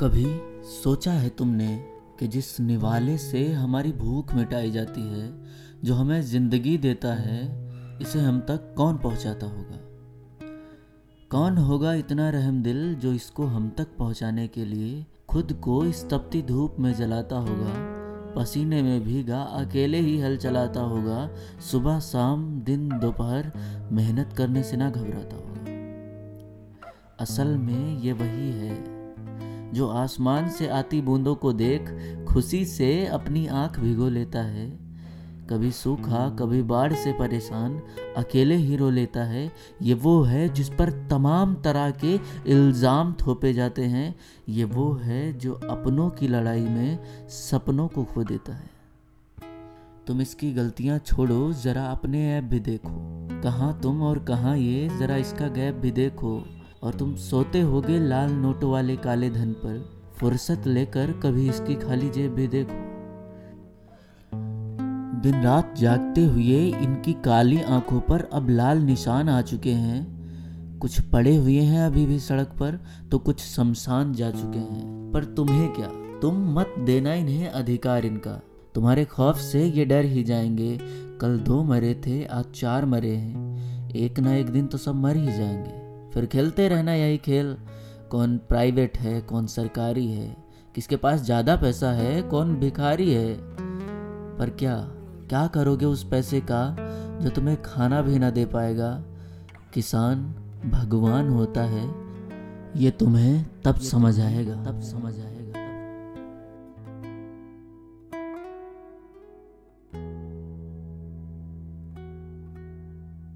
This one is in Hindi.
कभी सोचा है तुमने कि जिस निवाले से हमारी भूख मिटाई जाती है, जो हमें ज़िंदगी देता है, इसे हम तक कौन पहुंचाता होगा? कौन होगा इतना रहम दिल जो इसको हम तक पहुँचाने के लिए खुद को इस तपती धूप में जलाता होगा, पसीने में भीगा, अकेले ही हल चलाता होगा, सुबह शाम, दिन दोपहर मेहनत करने से ना घबराता होगा। असल में ये वही है जो आसमान से आती बूंदों को देख, खुशी से अपनी आँख भिगो लेता है। कभी सूखा, कभी बाढ़ से परेशान, अकेले ही रो लेता है। ये वो है जिस पर तमाम तरह के इल्ज़ाम थोपे जाते हैं। ये वो है जो अपनों की लड़ाई में सपनों को खो देता है। तुम इसकी गलतियाँ छोड़ो, ज़रा अपने ऐप भी देखो। कहाँ तुम और कहाँ ये, ज़रा इसका गैप भी देखो। और तुम सोते होगे लाल नोटों वाले काले धन पर। फुर्सत लेकर कभी इसकी खाली जेब भी देखो। दिन रात जागते हुए इनकी काली आँखों पर अब लाल निशान आ चुके हैं। कुछ पड़े हुए हैं अभी भी सड़क पर तो कुछ शमशान जा चुके हैं। पर तुम्हें क्या? तुम मत देना इन्हें अधिकार इनका। तुम्हारे खौफ से ये डर ही जाएँगे। कल दो मरे थे, आज चार मरे हैं। एक ना एक दिन तो सब मर ही जाएँगे। फिर खेलते रहना यही खेल। कौन प्राइवेट है कौन सरकारी है किसके पास ज़्यादा पैसा है कौन भिखारी है। पर क्या क्या करोगे उस पैसे का जो तुम्हें खाना भी ना दे पाएगा? किसान भगवान होता है ये तुम्हें तब समझ आएगा। तब समझ आएगा।